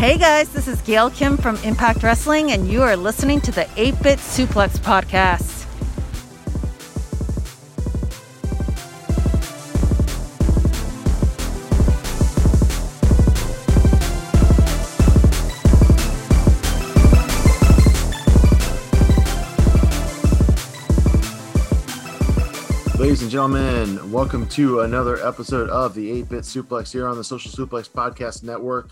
Hey guys, this is Gail Kim from Impact Wrestling, and you are listening to the 8 Bit Suplex Podcast. Ladies and gentlemen, welcome to another episode of the 8 Bit Suplex here on the Social Suplex Podcast Network.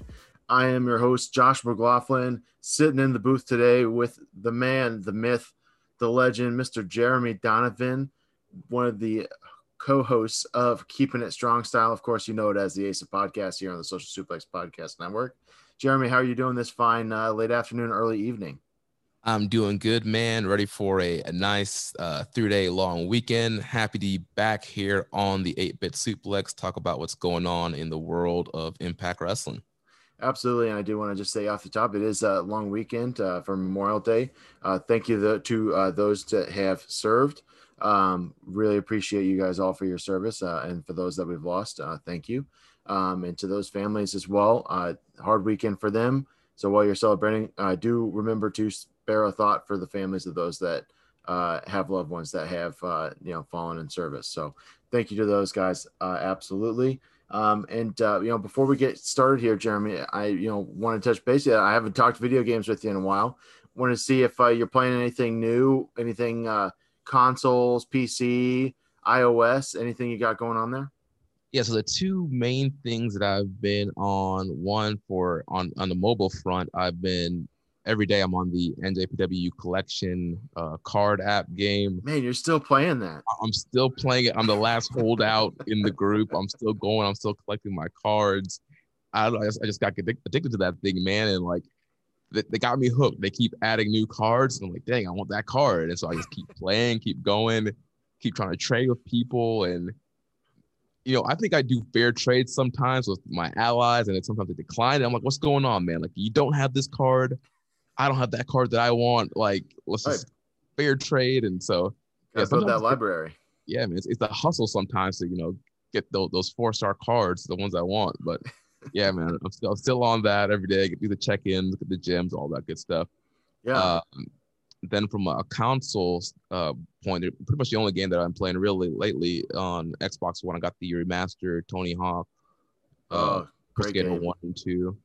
I am your host, Josh McLaughlin, sitting in the booth today with the man, the myth, the legend, Mr. Jeremy Donovan, one of the co hosts of Keeping It Strong Style. Of course, you know it as the Ace of Podcast here on the Social Suplex Podcast Network. Jeremy, how are you doing this fine uh, late afternoon, early evening? I'm doing good, man. Ready for a, a nice uh, three day long weekend. Happy to be back here on the 8 Bit Suplex, talk about what's going on in the world of Impact Wrestling. Absolutely, and I do want to just say off the top, it is a long weekend uh, for Memorial Day. Uh, thank you the, to uh, those that have served. Um, really appreciate you guys all for your service, uh, and for those that we've lost, uh, thank you. Um, and to those families as well, uh, hard weekend for them. So while you're celebrating, do remember to spare a thought for the families of those that have loved ones that have you know fallen in service. So thank you to those guys, absolutely. Um, and uh, you know, before we get started here, Jeremy, I you know want to touch base. I haven't talked video games with you in a while. Want to see if uh, you're playing anything new, anything uh, consoles, PC, iOS, anything you got going on there? Yeah, so the two main things that I've been on, one for on on the mobile front, I've been every day I'm on the NJPW collection uh, card app game. Man, you're still playing that. I'm still playing it. I'm the last holdout in the group. I'm still going. I'm still collecting my cards. I know. I just, I just got addicted to that thing, man. And like, they, they got me hooked. They keep adding new cards. And I'm like, dang, I want that card. And so I just keep playing, keep going, keep trying to trade with people. And, you know, I think I do fair trades sometimes with my allies, and then sometimes they decline. And I'm like, what's going on, man? Like, you don't have this card. I don't have that card that I want. Like, let's right. just fair trade. And so, yeah, build that library. Yeah, I mean, it's, it's a hustle sometimes to, you know, get those, those four star cards, the ones I want. But yeah, man, I'm still, I'm still on that every day. I Do the check in, look at the gyms, all that good stuff. Yeah. Um, then from a console uh, point, pretty much the only game that I'm playing really lately on Xbox One, I got the remastered Tony Hawk. Uh, oh, great game. One and two.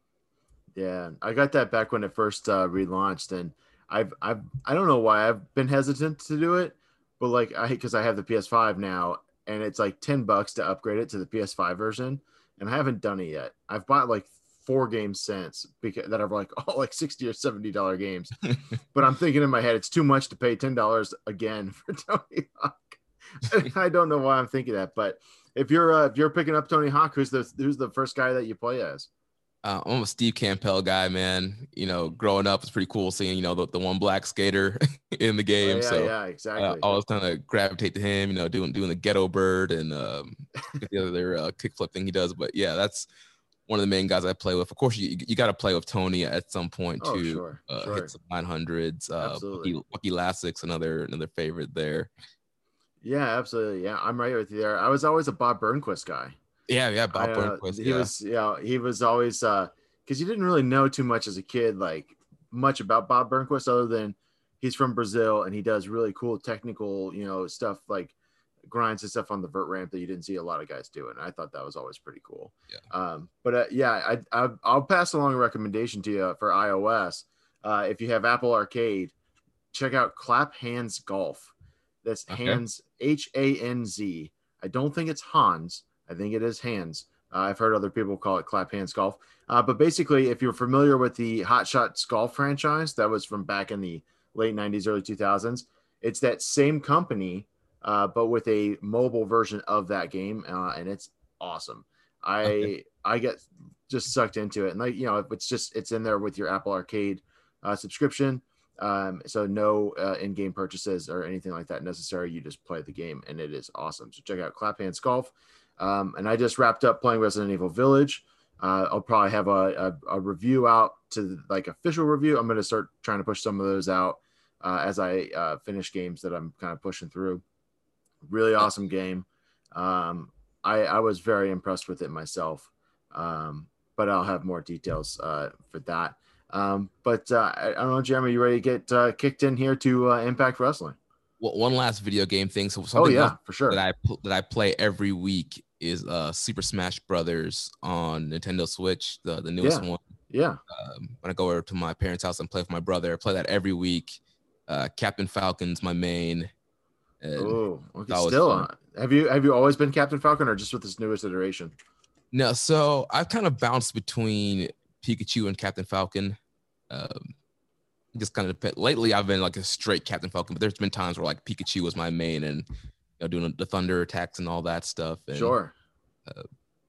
Yeah, I got that back when it first uh, relaunched, and I've I've I don't know why I've been hesitant to do it, but like I because I have the PS5 now, and it's like ten bucks to upgrade it to the PS5 version, and I haven't done it yet. I've bought like four games since because that are like all like 60 or 70 dollar games but i'm thinking in my head it's too much to pay 10 dollars again for tony hawk i don't know why i'm thinking that but if you're uh, if you're picking up tony hawk who's the who's the first guy that you play as Uh, I'm a Steve Campbell guy, man. You know, growing up, it's pretty cool seeing you know the, the one black skater in the game. Oh, yeah, so yeah, exactly. uh, I always kind of gravitate to him. You know, doing doing the ghetto bird and um, the other uh, kickflip thing he does. But yeah, that's one of the main guys I play with. Of course, you you got to play with Tony at some point Oh, to sure, uh, sure. hit some 900s. Uh, Absolutely. Bucky, Bucky Lasek's another another favorite there. yeah, absolutely. Yeah, I'm right with you there. I was always a Bob Burnquist guy. Yeah, yeah, Bob I, uh, Burnquist. He yeah. was, yeah, he was always uh because you didn't really know too much as a kid, like much about Bob Burnquist, other than he's from Brazil and he does really cool technical, you know, stuff like grinds and stuff on the vert ramp that you didn't see a lot of guys doing. I thought that was always pretty cool. Yeah. Um, but uh, yeah, I, I I'll pass along a recommendation to you for iOS. Uh, if you have Apple Arcade, check out Clap Hands Golf. That's Okay. Hands H A N Z. I don't think it's Hans. I think it is Hands. Uh, I've heard other people call it Clap Hands Golf. Uh, but basically, if you're familiar with the Hot Shots Golf franchise, that was from back in the late 90s, early 2000s, it's that same company, uh, but with a mobile version of that game. Uh, and it's awesome. I Okay. I get just sucked into it. And like, you know, it's just, it's in there with your Apple Arcade uh, subscription. Um, so no uh, in-game purchases or anything like that necessary. You just play the game, and it is awesome. So check out Clap Hands Golf. Um, and I just wrapped up playing Resident Evil Village. Uh, I'll probably have a, a, a review out to like official review. I'm going to start trying to push some of those out uh, as I uh, finish games that I'm kind of pushing through. Really awesome game. Um, I, I was very impressed with it myself. Um, but I'll have more details uh, for that. Um, but uh, I, I don't know, Jeremy, you ready to get uh, kicked in here to uh, Impact Wrestling? One last video game thing. So Oh yeah, for sure. that I that I play every week is uh Super Smash Brothers on Nintendo Switch, the the newest Yeah. one. yeah, Um, when I go over to my parents' house and play with my brother, I play that every week. Uh, Captain Falcon's my main. Oh, okay. Still, fun. uh, have you have you always been Captain Falcon, or just with this newest iteration? No, so I've kind of bounced between Pikachu and Captain Falcon. Um, just kind of depend. Lately, I've been like a straight Captain Falcon, but there's been times where like Pikachu was my main and you know doing the thunder attacks and all that stuff. And, Sure.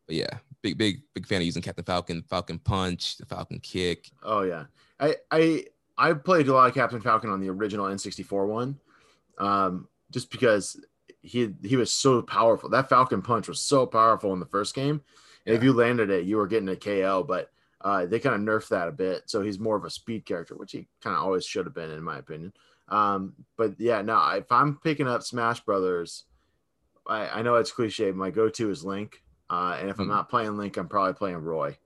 But yeah, big big big fan of using Captain Falcon, Falcon Punch, the Falcon Kick. Oh yeah, I I I played a lot of Captain Falcon on the original N64 one, um, just because he he was so powerful. That Falcon Punch was so powerful in the first game. And If you landed it, you were getting a KO. But uh, they kind of nerfed that a bit, so he's more of a speed character, which he kind of always should have been, in my opinion. Um, but yeah, no, if I'm picking up Smash Brothers, I, I know it's cliche. My go-to is Link, uh, and if I'm Hmm. not playing Link, I'm probably playing Roy.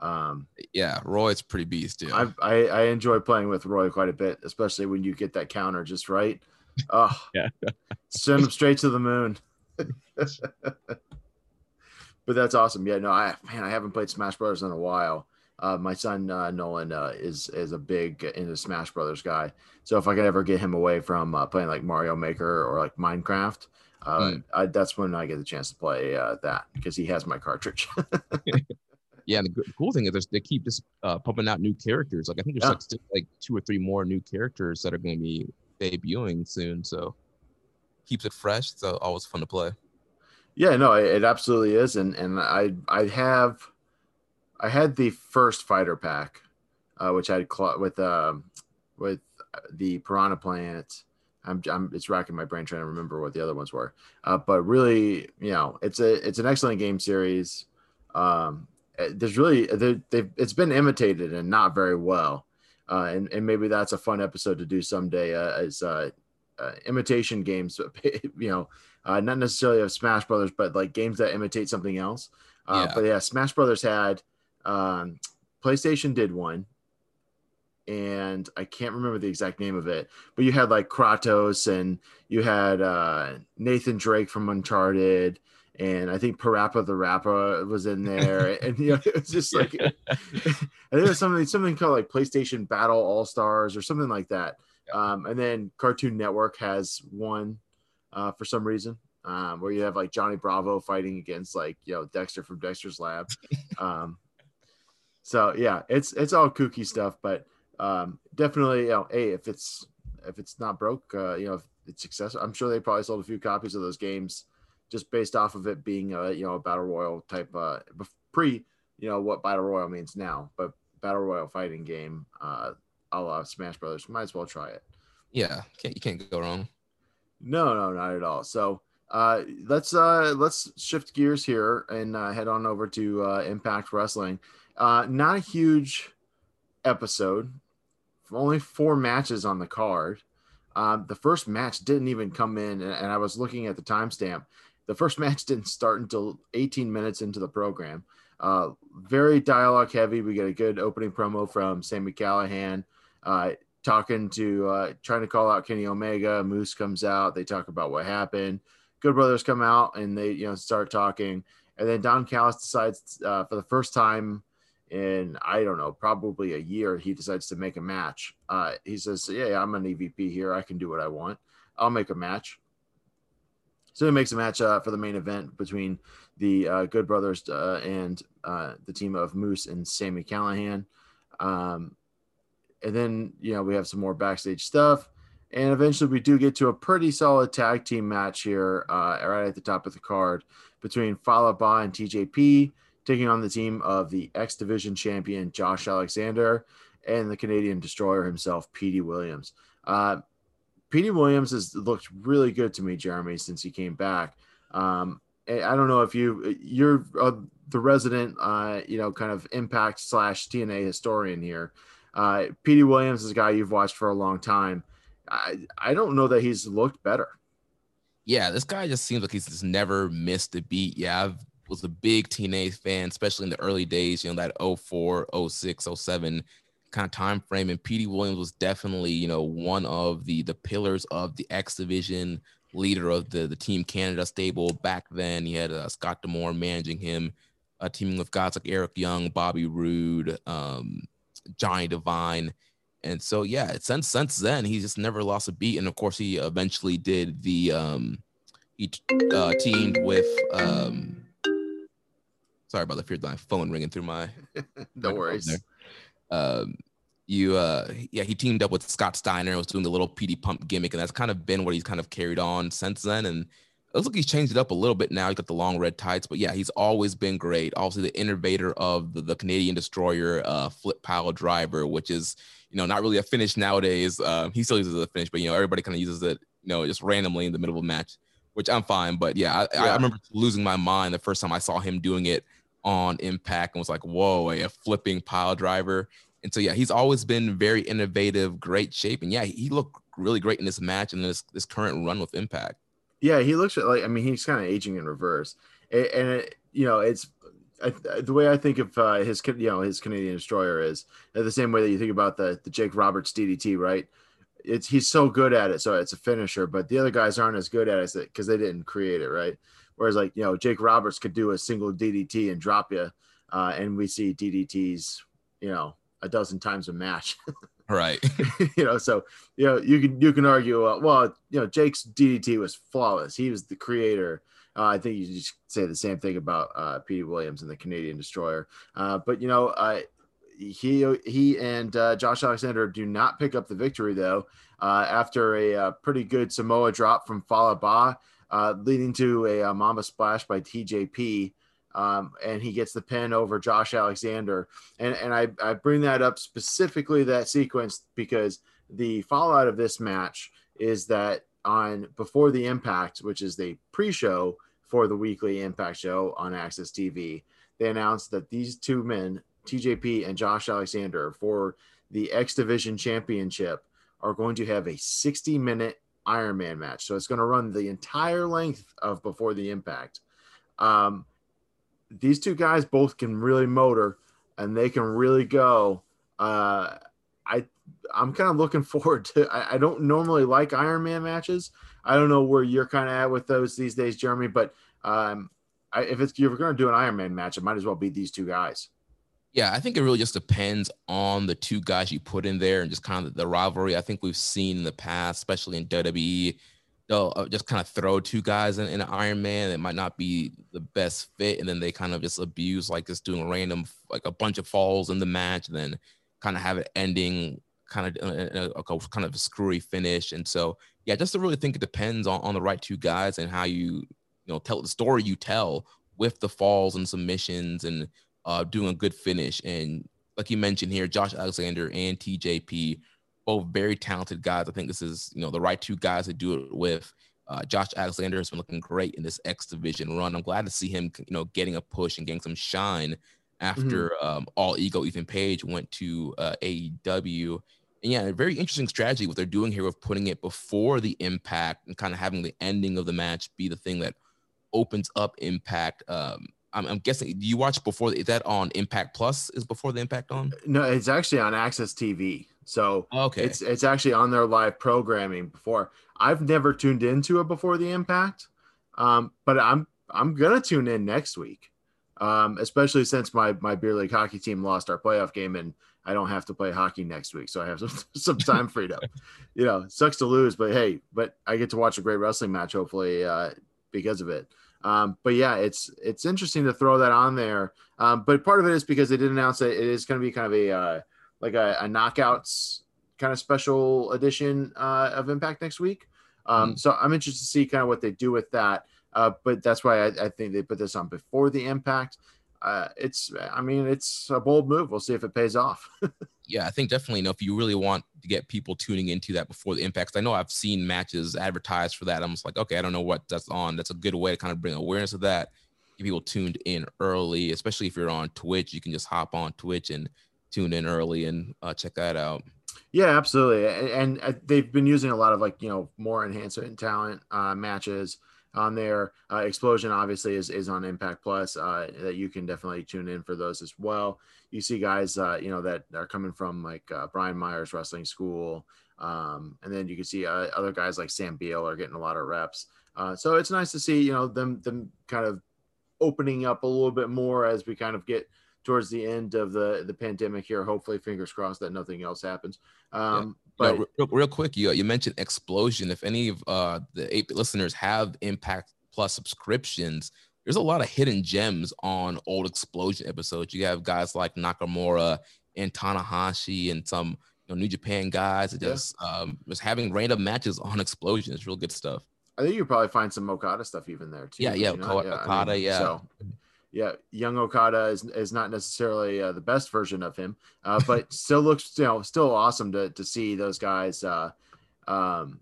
Um, Yeah, Roy's pretty beast, dude. I've, I I enjoy playing with Roy quite a bit, especially when you get that counter just right. Oh, Yeah. send him straight to the moon. but that's awesome. Yeah, no, I man, I haven't played Smash Brothers in a while. Uh, my son uh, Nolan uh, is is a big into Smash Brothers guy. So if I could ever get him away from uh, playing like Mario Maker or like Minecraft, uh, Hmm. I, that's when I get the chance to play uh, that because he has my cartridge. yeah, and the cool thing is they keep just uh, pumping out new characters. Like I think there's Yeah. like still like two or three more new characters that are going to be debuting soon. So keeps it fresh. So always fun to play. Yeah, no, it, it absolutely is, and and I I have, I had the first fighter pack, uh, which I had cl- with um with the Piranha Plant. I'm, I'm it's racking my brain trying to remember what the other ones were, uh, but really, you know, it's a it's an excellent game series. Um, eh, there's really they they've it's been imitated and not very well, uh, and and maybe that's a fun episode to do someday uh, as uh, uh, imitation games, you know uh, not necessarily of Smash Brothers, but like games that imitate something else. Uh, Yeah. But yeah, Smash Brothers had um, PlayStation did one, and I can't remember the exact name of it, but you had like Kratos and you had uh, Nathan Drake from Uncharted. And I think Parappa the Rapper was in there, and you know it was just like I think it was something something called like PlayStation Battle All Stars or something like that. Um, and then Cartoon Network has one uh, for some reason, um, where you have like Johnny Bravo fighting against like you know Dexter from Dexter's Lab. um, so yeah, it's it's all kooky stuff, but um, definitely you know, hey, if it's if it's not broke, uh, you know, if it's successful, I'm sure they probably sold a few copies of those games just based off of it being a you know a battle royal type uh, pre you know what battle royal means now, but battle royal fighting game, uh, a la Smash Brothers, might as well try it. Yeah, can't you can't go wrong. No, no, not at all. So uh, let's uh, let's shift gears here and uh, head on over to uh, Impact Wrestling. Uh, not a huge episode, only four matches on the card. Um, the first match didn't even come in, and, and I was looking at the timestamp. The first match didn't start until 18 minutes into the program. Uh, very dialogue heavy. We get a good opening promo from Sami Callihan, uh, talking to, uh, trying to call out Kenny Omega. Moose comes out. They talk about what happened. Good Brothers come out and they, you know, start talking. And then Don Callis decides uh, for the first time in, I don't know, probably a year, he decides to make a match. Uh, he says, Yeah, I'm an EVP here. I can do what I want. I'll make a match. So he makes a match uh, for the main event between the uh, Good Brothers uh, and uh, the team of Moose and Sami Callihan. Um, and then, you know, we have some more backstage stuff. And eventually we do get to a pretty solid tag team match here, uh, right at the top of the card between Fallah Bahh and TJP, taking on the team of the X Division champion Josh Alexander and the Canadian Destroyer himself, Petey Williams. Uh, Petey Williams has looked really good to me, Jeremy, since he came back. Um, I don't know if you you're uh, the resident, uh, you know, kind of impact slash TNA historian here. Uh, Petey Williams is a guy you've watched for a long time. I I don't know that he's looked better. Yeah, this guy just seems like he's just never missed a beat. Yeah, I was a big TNA fan, especially in the early days, you know, that 04, 06, 07 kind of time frame. And Petey Williams was definitely, you know, one of the the pillars of the X division, leader of the the Team Canada stable back then. He had uh, Scott D'Amore managing him, uh, teaming with guys like Eric Young, Bobby Roode, um, Johnny Devine. And so, yeah, since since then, he's just never lost a beat. And of course, he eventually did the um, he uh, teamed with um, sorry about the fear of my phone ringing through my no worries. Um, you uh yeah he teamed up with scott steiner was doing the little Petey Pump gimmick and that's kind of been what he's kind of carried on since then and it looks like he's changed it up a little bit now. He got the long red tights, but yeah, he's always been great. Obviously, the innovator of the, the Canadian Destroyer uh, flip pile driver, which is you know not really a finish nowadays. Uh, he still uses a finish, but you know everybody kind of uses it you know just randomly in the middle of a match, which I'm fine. But yeah, I, yeah. I remember losing my mind the first time I saw him doing it on Impact and was like, whoa, a flipping pile driver. And so yeah, he's always been very innovative, great shape, and yeah, he looked really great in this match and this this current run with Impact. Yeah, he looks like I mean he's kind of aging in reverse, and, and it, you know it's I, the way I think of uh, his you know his Canadian Destroyer is the same way that you think about the the Jake Roberts DDT, right? It's he's so good at it, so it's a finisher, but the other guys aren't as good at it because they didn't create it, right? Whereas like you know Jake Roberts could do a single DDT and drop you, uh, and we see DDTs, you know, a dozen times a match. Right. you know, so you know you can you can argue uh, well, you know, Jake's DDT was flawless. He was the creator. Uh, I think you just say the same thing about uh, Petey Williams and the Canadian Destroyer. Uh, but you know, uh, he he and uh, Josh Alexander do not pick up the victory though. Uh, after a, a, uh, pretty good Samoa drop from Fallah Bahh, uh, leading to a, a Mamba Splash by TJP um, and he gets the pin over Josh Alexander. And, and I, I bring that up specifically that sequence because the fallout of this match is that on before the impact, which is the pre-show for the weekly impact show on AXS TV, they announced that these two men, TJP and Josh Alexander, for the X Division Championship, are going to have a 60 minute Iron Man match. So it's going to run the entire length of before the impact. Um, these two guys both can really motor and they can really go. Uh, I I'm kind of looking forward to. I, I, don't normally like Iron Man matches. I don't know where you're kind of at with those these days, Jeremy. But um, I, if it's you're going to do an Iron Man match, it might as well be these two guys. Yeah, I think it really just depends on the two guys you put in there and just kind of the rivalry. I think we've seen in the past, especially in WWE, they'll uh, just kind of throw two guys in, in an Iron Man that might not be the best fit, and then they kind of just abuse like just doing random like a bunch of falls in the match, and then kind of have it ending kind of a, a, a, kind of a screwy finish. And so yeah, just to really think it depends on, on the right two guys and how you you know tell the story you tell with the falls and submissions and uh, doing a good finish. And like you mentioned here, Josh Alexander and TJP, both very talented guys. I think this is you know the right two guys to do it with. Uh, Josh Alexander has been looking great in this X Division run. I'm glad to see him, you know, getting a push and getting some shine after mm-hmm. um, All Ego Ethan Page went to uh, AEW. And yeah, a very interesting strategy what they're doing here of putting it before the impact and kind of having the ending of the match be the thing that opens up impact. Um, I'm, I'm, guessing. You watch before? Is that on Impact Plus? Is before the Impact on? No, it's actually on AXS TV. So okay, it's it's actually on their live programming before. I've never tuned into it before the Impact, um, but I'm I'm gonna tune in next week, um, especially since my my beer league hockey team lost our playoff game and I don't have to play hockey next week, so I have some some time freed up. you know, sucks to lose, but hey, but I get to watch a great wrestling match hopefully uh, because of it. Um, but yeah, it's it's interesting to throw that on there. Um, but part of it is because they did announce that it is going to be kind of a uh, like a, a, knockouts kind of special edition uh, of Impact next week. Um, mm. So I'm interested to see kind of what they do with that. Uh, but that's why I, I, think they put this on before the Impact. Uh, it's, I mean, it's a bold move. We'll see if it pays off. yeah, I think definitely. You know, if you really want to get people tuning into that before the impacts, I know I've seen matches advertised for that. I'm just like, okay, I don't know what that's on. That's a good way to kind of bring awareness of that. Get people tuned in early, especially if you're on Twitch. You can just hop on Twitch and tune in early and uh, check that out. Yeah, absolutely. And, and, uh, they've been using a lot of like you know more enhancement talent uh, matches on there. Uh, Explosion obviously is, is on Impact Plus uh, that you can definitely tune in for those as well. You see guys, uh, you know, that are coming from like uh, Brian Myers Wrestling School. Um, and then you can see uh, other guys like Sam Beale are getting a lot of reps. Uh, so it's nice to see, you know, them, them kind of opening up a little bit more as we kind of get towards the end of the, the pandemic here. Hopefully, fingers crossed that nothing else happens. Um, but real, real, quick, you you mentioned explosion. If any of uh, the eight listeners have Impact Plus subscriptions, there's a lot of hidden gems on old explosion episodes. You have guys like Nakamura and Tanahashi and some you know, New Japan guys that just yeah. um, just having random matches on explosion. It's real good stuff. I think you probably find some Okada stuff even there too. Yeah, yeah, you know? Okada, yeah, I mean, yeah. So yeah, young Okada is, is not necessarily uh, the best version of him, uh, but still looks you know still awesome to to see those guys uh, um,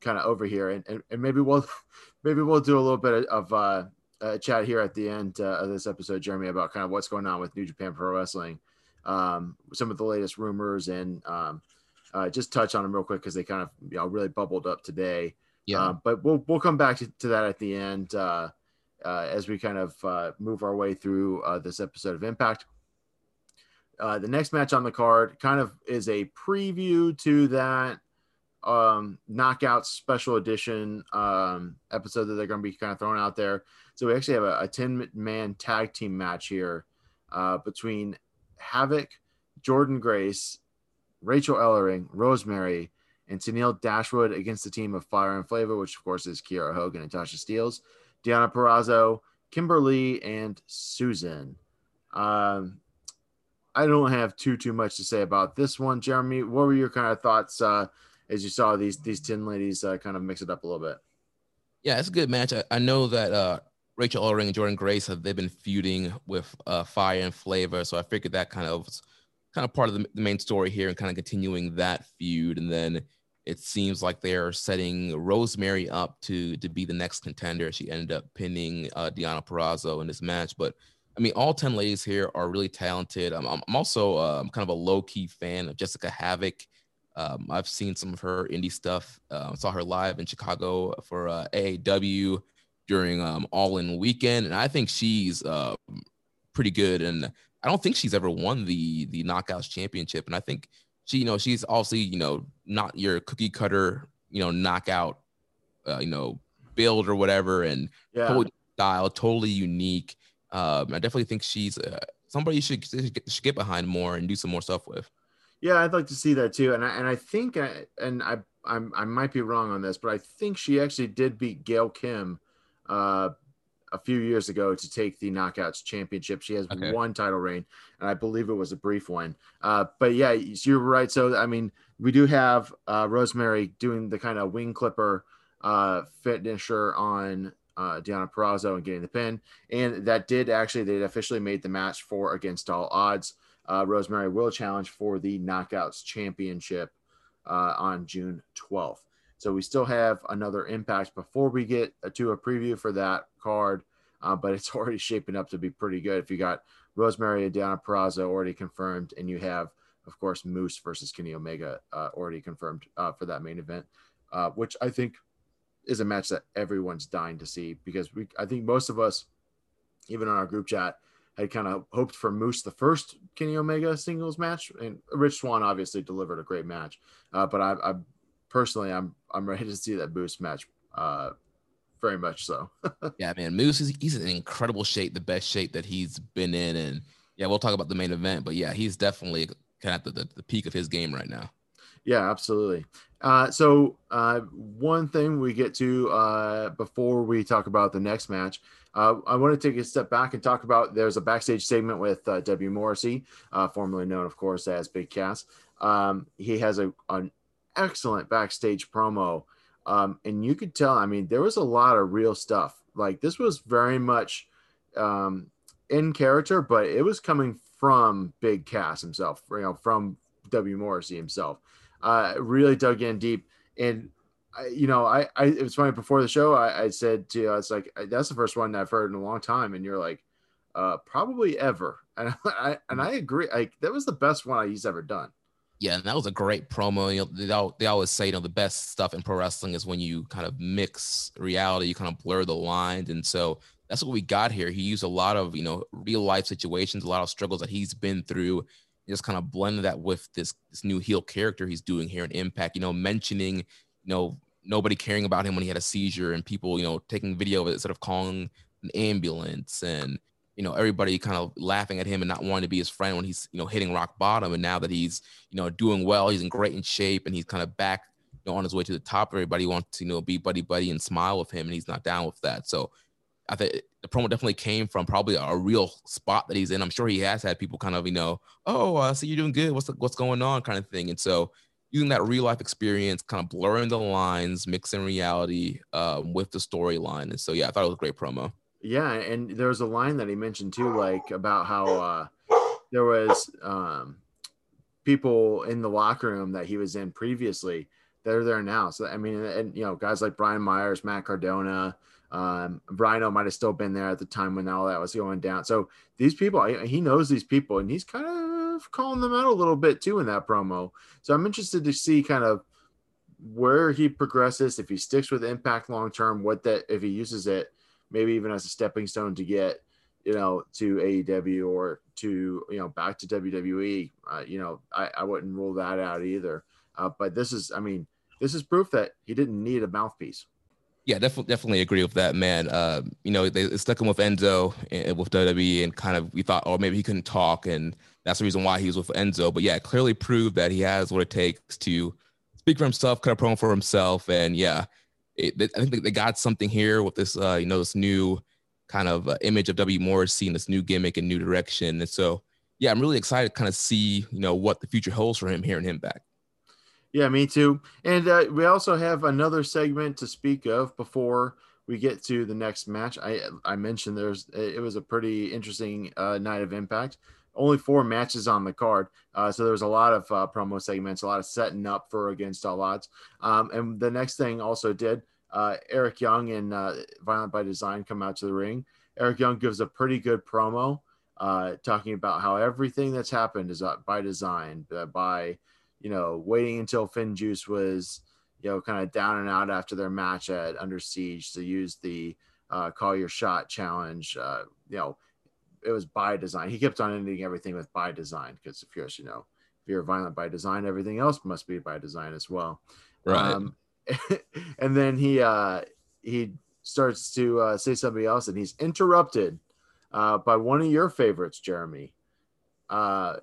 kind of over here, and, and, and maybe we'll maybe we'll do a little bit of uh, a chat here at the end uh, of this episode, Jeremy, about kind of what's going on with New Japan Pro Wrestling, um, some of the latest rumors, and um, uh, just touch on them real quick because they kind of you know really bubbled up today. Yeah, uh, but we'll we'll come back to, to that at the end. Uh, as we kind of uh, move our way through uh, this episode of Impact. Uh, the next match on the card kind of is a preview to that um, knockout special edition um, episode that they're going to be kind of throwing out there. So we actually have a, a 10 man tag team match here uh, between Havok, Jordan Grace, Rachel Ellering, Rosemary, and Tenille Dashwood against the team of Fire and Flavor, which of course is Kiera Hogan and Tasha Steelz. Deonna Purrazzo, Kimberly, and Susan. Um, I don't have too too much to say about this one, Jeremy. What were your kind of thoughts uh, as you saw these these ten ladies uh, kind of mix it up a little bit? Yeah, it's a good match. I, I know that uh, Rachel Ellering and Jordan Grace have they've been feuding with uh, Fire and Flavor, so I figured that kind of kind of part of the, the main story here and kind of continuing that feud, and then it seems like they're setting Rosemary up to to be the next contender. She ended up pinning uh, Deonna Purrazzo in this match, but I mean, all ten ladies here are really talented. I'm, I'm also uh, I'm kind of a low key fan of Jessica Havok. Um, I've seen some of her indie stuff. Uh, saw her live in Chicago for uh, AAW during um, All In Weekend, and I think she's uh, pretty good. And I don't think she's ever won the the Knockouts Championship, and I think she, you know, she's obviously, you know, not your cookie cutter, you know, knockout, uh, you know, build or whatever, and yeah. totally style, totally unique. Um, I definitely think she's uh, somebody you should, should get behind more and do some more stuff with. Yeah, I'd like to see that too, and I, and I think, I, and I, I I might be wrong on this, but I think she actually did beat Gail Kim uh, a few years ago to take the Knockouts Championship. She has okay. one title reign, and I believe it was a brief one. Uh, but yeah, you're right. So I mean, we do have uh, Rosemary doing the kind of wing clipper uh, finisher on uh, Deonna Purrazzo and getting the pin. And that did actually, they officially made the match for against all odds. Uh, Rosemary will challenge for the Knockouts Championship uh, on June 12th. So we still have another impact before we get to a preview for that card, uh, but it's already shaping up to be pretty good. If you got Rosemary and Deonna Purrazzo already confirmed, and you have, of course, Moose versus Kenny Omega uh, already confirmed uh, for that main event, uh, which I think is a match that everyone's dying to see because we, I think most of us, even on our group chat, had kind of hoped for Moose the first Kenny Omega singles match, and Rich Swann obviously delivered a great match. Uh, but I, I, personally, I'm I'm ready to see that Moose match. Uh, very much so. yeah, man, Moose is he's in incredible shape, the best shape that he's been in, and yeah, we'll talk about the main event, but yeah, he's definitely kind of at the, the, the peak of his game right now. Yeah, absolutely. Uh, so uh, one thing we get to uh, before we talk about the next match, uh, I want to take a step back and talk about. There's a backstage segment with uh, W. Morrissey, uh, formerly known, of course, as Big Cass. Um, he has a, an excellent backstage promo, um, and you could tell. I mean, there was a lot of real stuff. Like this was very much um, in character, but it was coming from Big Cass himself. You know, from W. Morrissey himself uh, really dug in deep. And I, you know, I, I it was funny before the show. I, I said to you, I was like that's the first one I've heard in a long time, and you're like, uh, probably ever. And I and I agree. Like that was the best one he's ever done. Yeah, and that was a great promo. You know, they, they always say, you know, the best stuff in pro wrestling is when you kind of mix reality, you kind of blur the lines, and so that's what we got here. He used a lot of, you know, real life situations, a lot of struggles that he's been through, just kind of blend that with this this new heel character he's doing here in Impact. You know, mentioning you know nobody caring about him when he had a seizure and people you know taking video of it instead of calling an ambulance and you know everybody kind of laughing at him and not wanting to be his friend when he's you know hitting rock bottom and now that he's you know doing well he's in great in shape and he's kind of back you know on his way to the top everybody wants to you know be buddy buddy and smile with him and he's not down with that so I think the promo definitely came from probably a real spot that he's in. I'm sure he has had people kind of, you know, oh, I see you're doing good. What's the, what's going on, kind of thing. And so using that real life experience, kind of blurring the lines, mixing reality um, with the storyline. And so yeah, I thought it was a great promo. Yeah, and there was a line that he mentioned too, like about how uh, there was um, people in the locker room that he was in previously. They're there now. So I mean, and you know, guys like Brian Myers, Matt Cardona um, Rhino might have still been there at the time when all that was going down. So these people, he knows these people, and he's kind of calling them out a little bit too in that promo. So I'm interested to see kind of where he progresses, if he sticks with Impact long term, what that if he uses it, maybe even as a stepping stone to get you know to AEW or to you know back to WWE. Uh, you know, I, I wouldn't rule that out either. Uh, but this is, I mean, this is proof that he didn't need a mouthpiece. Yeah, definitely, definitely agree with that, man. Uh, you know, they stuck him with Enzo and with WWE, and kind of we thought, oh, maybe he couldn't talk, and that's the reason why he was with Enzo. But yeah, clearly proved that he has what it takes to speak for himself, cut a promo for himself, and yeah, it, I think they got something here with this, uh, you know, this new kind of uh, image of W. Morrissey and this new gimmick and new direction. And so, yeah, I'm really excited to kind of see, you know, what the future holds for him and him back. Yeah, me too. And uh, we also have another segment to speak of before we get to the next match. I I mentioned there's it was a pretty interesting uh, night of Impact. Only four matches on the card, uh, so there was a lot of uh, promo segments, a lot of setting up for Against All Odds. Um, and the next thing also did uh, Eric Young and uh, Violent by Design come out to the ring. Eric Young gives a pretty good promo, talking about how everything that's happened is by design, by you know, waiting until FinJuice was, you know, kind of down and out after their match at Under Siege to use the uh, call your shot challenge. Uh, you know, it was by design. He kept on ending everything with by design because of you're, you know, if you're violent by design, everything else must be by design as well. Right. Um, and then he uh, he starts to uh, say something else, and he's interrupted uh, by one of your favorites, Jeremy. Uh,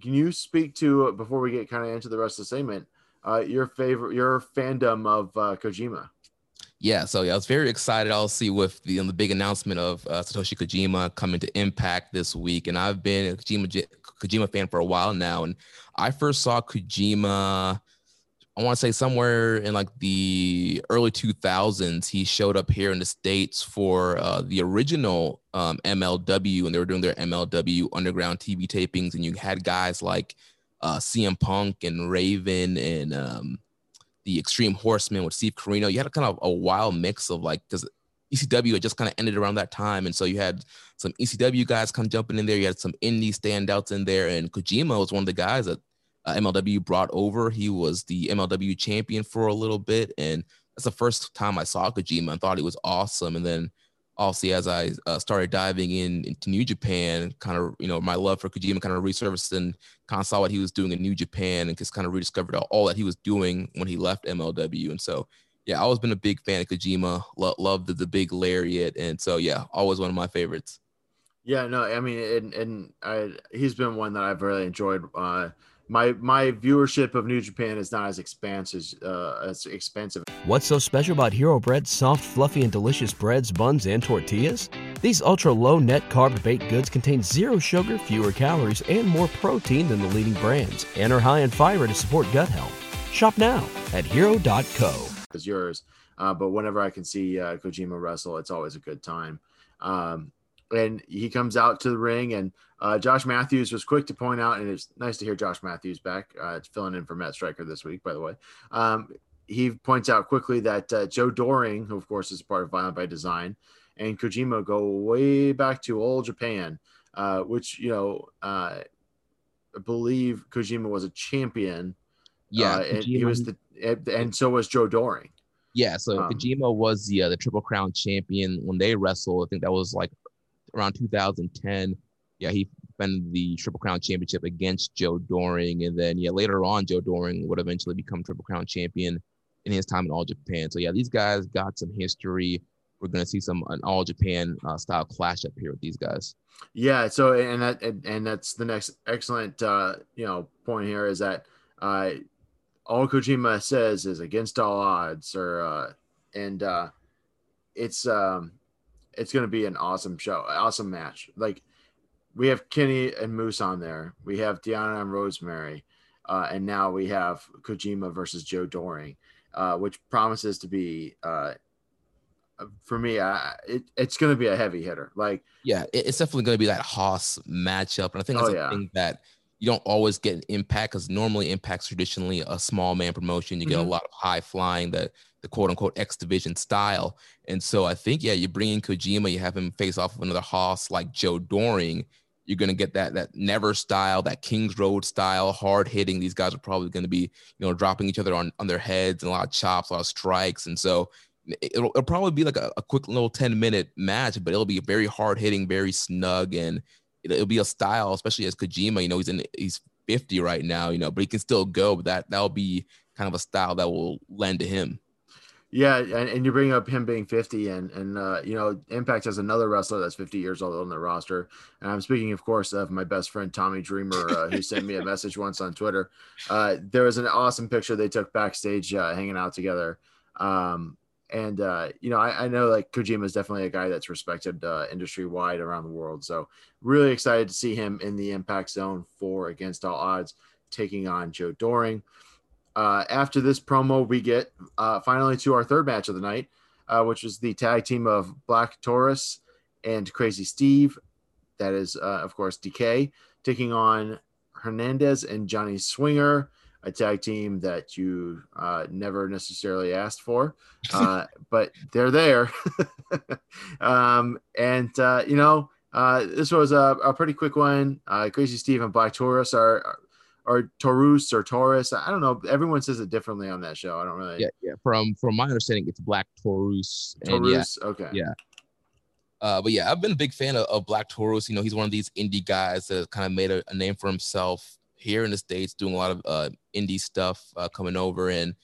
can you speak to before we get kind of into the rest of the segment uh, your favorite your fandom of uh, kojima yeah so yeah i was very excited i'll see with the, the big announcement of uh, satoshi kojima coming to impact this week and i've been a kojima, kojima fan for a while now and i first saw kojima I want to say somewhere in like the early 2000s, he showed up here in the States for uh, the original um, MLW and they were doing their MLW underground TV tapings. And you had guys like uh, CM Punk and Raven and um, the Extreme Horsemen with Steve Corino. You had a kind of a wild mix of like, because ECW had just kind of ended around that time. And so you had some ECW guys come jumping in there. You had some indie standouts in there. And Kojima was one of the guys that uh, MLW brought over. He was the MLW champion for a little bit, and that's the first time I saw Kojima and thought he was awesome. And then obviously, as I uh, started diving in into New Japan, kind of you know my love for Kojima kind of resurfaced and kind of saw what he was doing in New Japan and just kind of rediscovered all, all that he was doing when he left MLW. And so yeah, I always been a big fan of Kojima. Lo- loved the, the big lariat, and so yeah, always one of my favorites. Yeah, no, I mean, and and I, he's been one that I've really enjoyed. Uh, my my viewership of New Japan is not as expansive uh, as expensive. What's so special about Hero Bread's soft, fluffy, and delicious breads, buns, and tortillas? These ultra low net carb baked goods contain zero sugar, fewer calories, and more protein than the leading brands, and are high in fiber to support gut health. Shop now at hero.co. As yours, uh, but whenever I can see uh, Kojima wrestle, it's always a good time. Um, and he comes out to the ring and uh, Josh Matthews was quick to point out, and it's nice to hear Josh Matthews back. Uh, filling in for Matt Striker this week, by the way. Um, he points out quickly that uh, Joe Doering who of course is part of Violent by Design, and Kojima go way back to old Japan, uh, which you know, uh, I believe Kojima was a champion. Yeah, uh, and he was the, and so was Joe Doering Yeah, so um, Kojima was the uh, the Triple Crown champion when they wrestled. I think that was like around 2010 yeah, he defended the Triple Crown Championship against Joe Doering. And then, yeah, later on, Joe Doering would eventually become Triple Crown Champion in his time in All Japan. So, yeah, these guys got some history. We're going to see some an All Japan uh, style clash up here with these guys. Yeah. So, and that, and, and that's the next excellent, uh, you know, point here is that uh, all Kojima says is against all odds, or, uh, and uh, it's, um, it's going to be an awesome show, awesome match. Like, we have Kenny and Moose on there. We have Deonna and Rosemary, uh, and now we have Kojima versus Joe Doering, uh, which promises to be, uh, for me, it, it's going to be a heavy hitter. Like, yeah, it's definitely going to be that hoss matchup, and I think that's oh, yeah. thing that you don't always get an impact because normally impact's traditionally a small man promotion. You get mm-hmm. a lot of high flying, the the quote unquote X division style. And so I think, yeah, you bring in Kojima, you have him face off with another hoss like Joe Doering. You're going to get that that never style, that Kings Road style, hard hitting. These guys are probably going to be, you know, dropping each other on, on their heads and a lot of chops, a lot of strikes. And so it'll, it'll probably be like a, a, quick little 10 minute match, but it'll be very hard hitting, very snug. And it'll, be a style, especially as Kojima, you know, he's in, he's 50 right now, you know, but he can still go. But that, that'll be kind of a style that will lend to him. Yeah, and, and you bring up him being 50, and and uh, you know, Impact has another wrestler that's 50 years old on the roster. And I'm speaking, of course, of my best friend Tommy Dreamer, uh, who sent me a message once on Twitter. Uh, there was an awesome picture they took backstage, uh, hanging out together. Um, and uh, you know, I, I, know like Kojima is definitely a guy that's respected uh, industry wide around the world. So really excited to see him in the Impact Zone for Against All Odds, taking on Joe Doering. Uh, after this promo, we get uh, finally to our third match of the night, uh, which is the tag team of Black Taurus and Crazy Steve. That is, uh, of course, Decay taking on Hernandez and Johnny Swinger, a tag team that you uh, never necessarily asked for, uh, but they're there. um, and you know, this was a, a, pretty quick one. Crazy Steve and Black Taurus are or Taurus or Taurus. I don't know. Everyone says it differently on that show. I don't really. Yeah, yeah. From from my understanding, it's Black Taurus. Taurus. Yeah, okay. Yeah. Uh, but yeah, I've been a big fan of, of, Black Taurus. You know, he's one of these indie guys that kind of made a, a, name for himself here in the states, doing a lot of uh, indie stuff, uh, coming over and.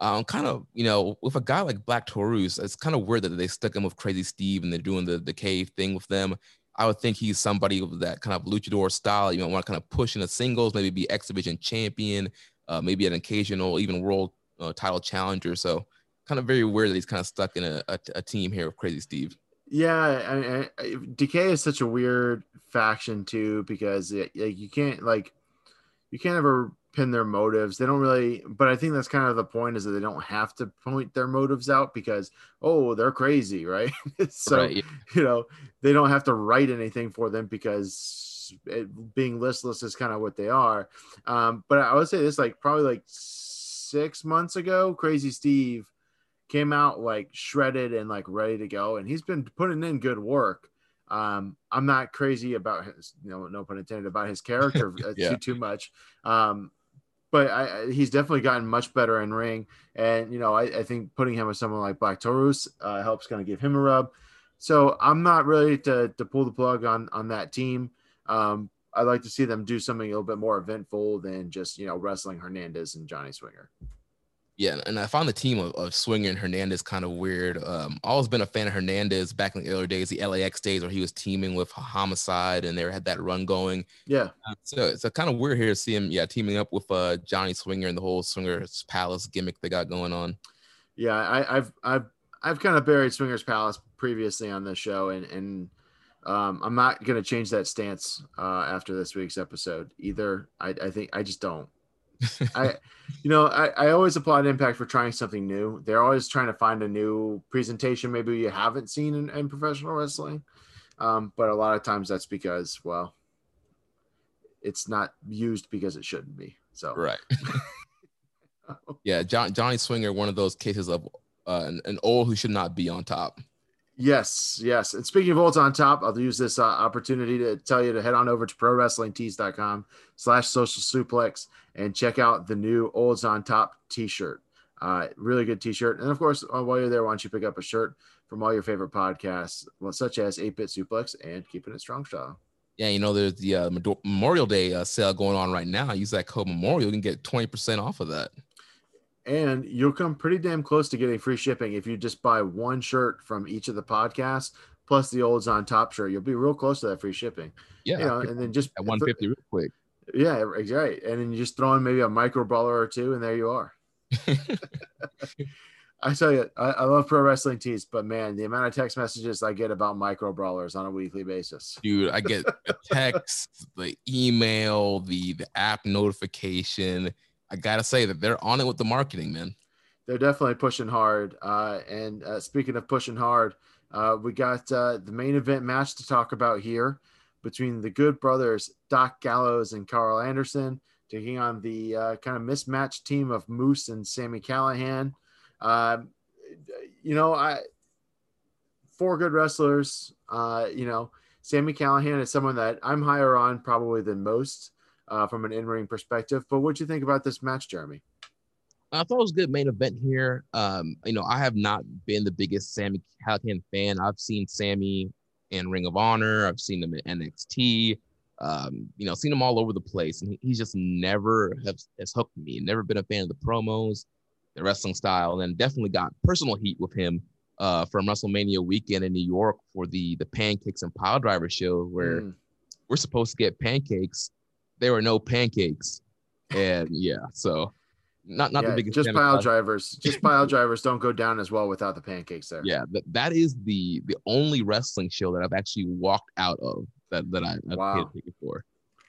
Um, kind of, you know, with a guy like Black Taurus, it's kind of weird that they stuck him with Crazy Steve and they're doing the the cave thing with them. I would think he's somebody with that kind of luchador style. You know, want to kind of push in the singles, maybe be X Division champion, uh, maybe an occasional even world uh, title challenger. So kind of very weird that he's kind of stuck in a, a, a team here with Crazy Steve. Yeah, I, I, Decay is such a weird faction too because it, like you can't like you can't ever pin their motives. They don't really, but I think that's kind of the point is that they don't have to point their motives out because oh they're crazy, right? so Right, yeah. you know they don't have to write anything for them because it, being listless is kind of what they are. Um, but I would say this like probably like six months ago, Crazy Steve came out like shredded and like ready to go, and he's been putting in good work. Um, I'm not crazy about his, you know, no pun intended, about his character uh, Yeah. too too much. Um, but I, I, he's definitely gotten much better in ring, and you know, I, I think putting him with someone like Black Taurus uh, helps kind of give him a rub. So I'm not ready to to pull the plug on on that team. Um, I'd like to see them do something a little bit more eventful than just you know wrestling Hernandez and Johnny Swinger. Yeah, and I found the team of, of Swinger and Hernandez kind of weird. Um, always been a fan of Hernandez back in the earlier days, the LAX days, where he was teaming with Homicide, and they had that run going. Yeah, Uh, So it's a kind of weird here to see him, yeah, teaming up with uh, Johnny Swinger and the whole Swingers Palace gimmick they got going on. yeah. I, I've I've I've kind of buried Swingers Palace previously on this show, and and um, I'm not gonna change that stance uh, after this week's episode either. I, I think I just don't. I, you know, I, I always applaud Impact for trying something new. They're always trying to find a new presentation, maybe you haven't seen in, in professional wrestling. Um, but a lot of times that's because, well, it's not used because it shouldn't be. So, Right. yeah, John, Johnny Swinger, one of those cases of uh, an, an old who should not be on top. Yes, yes. And speaking of olds on top, I'll use this uh, opportunity to tell you to head on over to prowrestlingtees.com slash social suplex and check out the new olds on top t-shirt. Uh, really good t-shirt. And of course, uh, while you're there, why don't you pick up a shirt from all your favorite podcasts, such as 8-Bit Suplex and Keeping It Strong Style. Yeah, you know, there's the uh, Memorial Day uh, sale going on right now. Use that code Memorial, you can get 20% off of that. And you'll come pretty damn close to getting free shipping if you just buy one shirt from each of the podcasts plus the olds on top shirt. You'll be real close to that free shipping. Yeah, You know, and then just at 150 real quick. Yeah, right. And then you just throw in maybe a micro brawler or two, and there you are. I tell you, I, I love pro wrestling tees, but man, the amount of text messages I get about micro brawlers on a weekly basis. Dude, I get the text, the email, the the app notification. I gotta say that they're on it with the marketing, man. They're definitely pushing hard. Uh, and uh, speaking of pushing hard, uh, we got uh, the main event match to talk about here between the Good Brothers, Doc Gallows and Karl Anderson, taking on the uh, kind of mismatched team of Moose and Sami Callihan. Um, you know, I four good wrestlers. Uh, you know, Sami Callihan is someone that I'm higher on probably than most uh, from an in-ring perspective. But what do you think about this match, Jeremy? I thought it was a good main event here. Um, you know, I have not been the biggest Sami Callihan fan. I've seen Sami in Ring of Honor. I've seen him in NXT. Um, you know, seen him all over the place, and he, he's just never has, has hooked me. Never been a fan of the promos, the wrestling style, and definitely got personal heat with him uh, from WrestleMania weekend in New York for the the Pancakes and Pile Driver show, where Mm. we're supposed to get pancakes. There were no pancakes, and yeah, so not not Yeah, the biggest just pile drivers. Just pile drivers don't go down as well without the pancakes there. Yeah, that, that is the the only wrestling show that I've actually walked out of that that I, I've Wow. paid ticket for.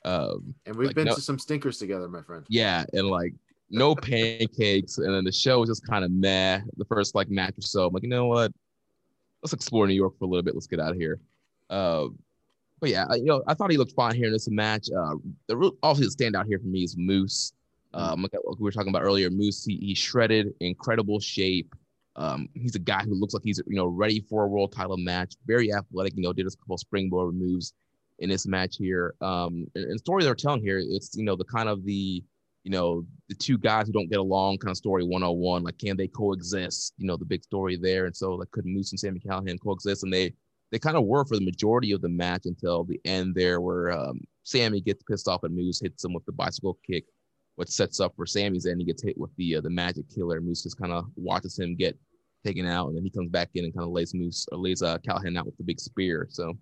Um, And we've Like, been no- to some stinkers together, my friend. yeah, and like no pancakes, and then the show was just kind of meh. The first like match or so, I'm like, you know what? Let's explore New York for a little bit. Let's get out of here. Uh, but yeah, I- you know, I thought he looked fine here in this match. Uh, the real, obviously the standout here for me is Moose. Um, like we were talking about earlier, Moose, he, he's shredded, incredible shape. Um, he's a guy who looks like he's you know ready for a world title match. Very athletic, you know, did a couple springboard moves in this match here. Um, and, and story they're telling here, it's you know the kind of the you know the two guys who don't get along kind of story 101. Like, can they coexist? You know, the big story there. And so like, could Moose and Sami Callihan coexist? And they they kind of were for the majority of the match until the end there, where um, Sami gets pissed off and Moose, hits him with the bicycle kick which sets up for Sami's end. He gets hit with the uh, the magic killer. Moose just kind of watches him get taken out, and then he comes back in and kind of lays Moose or lays uh, Callihan out with the big spear. So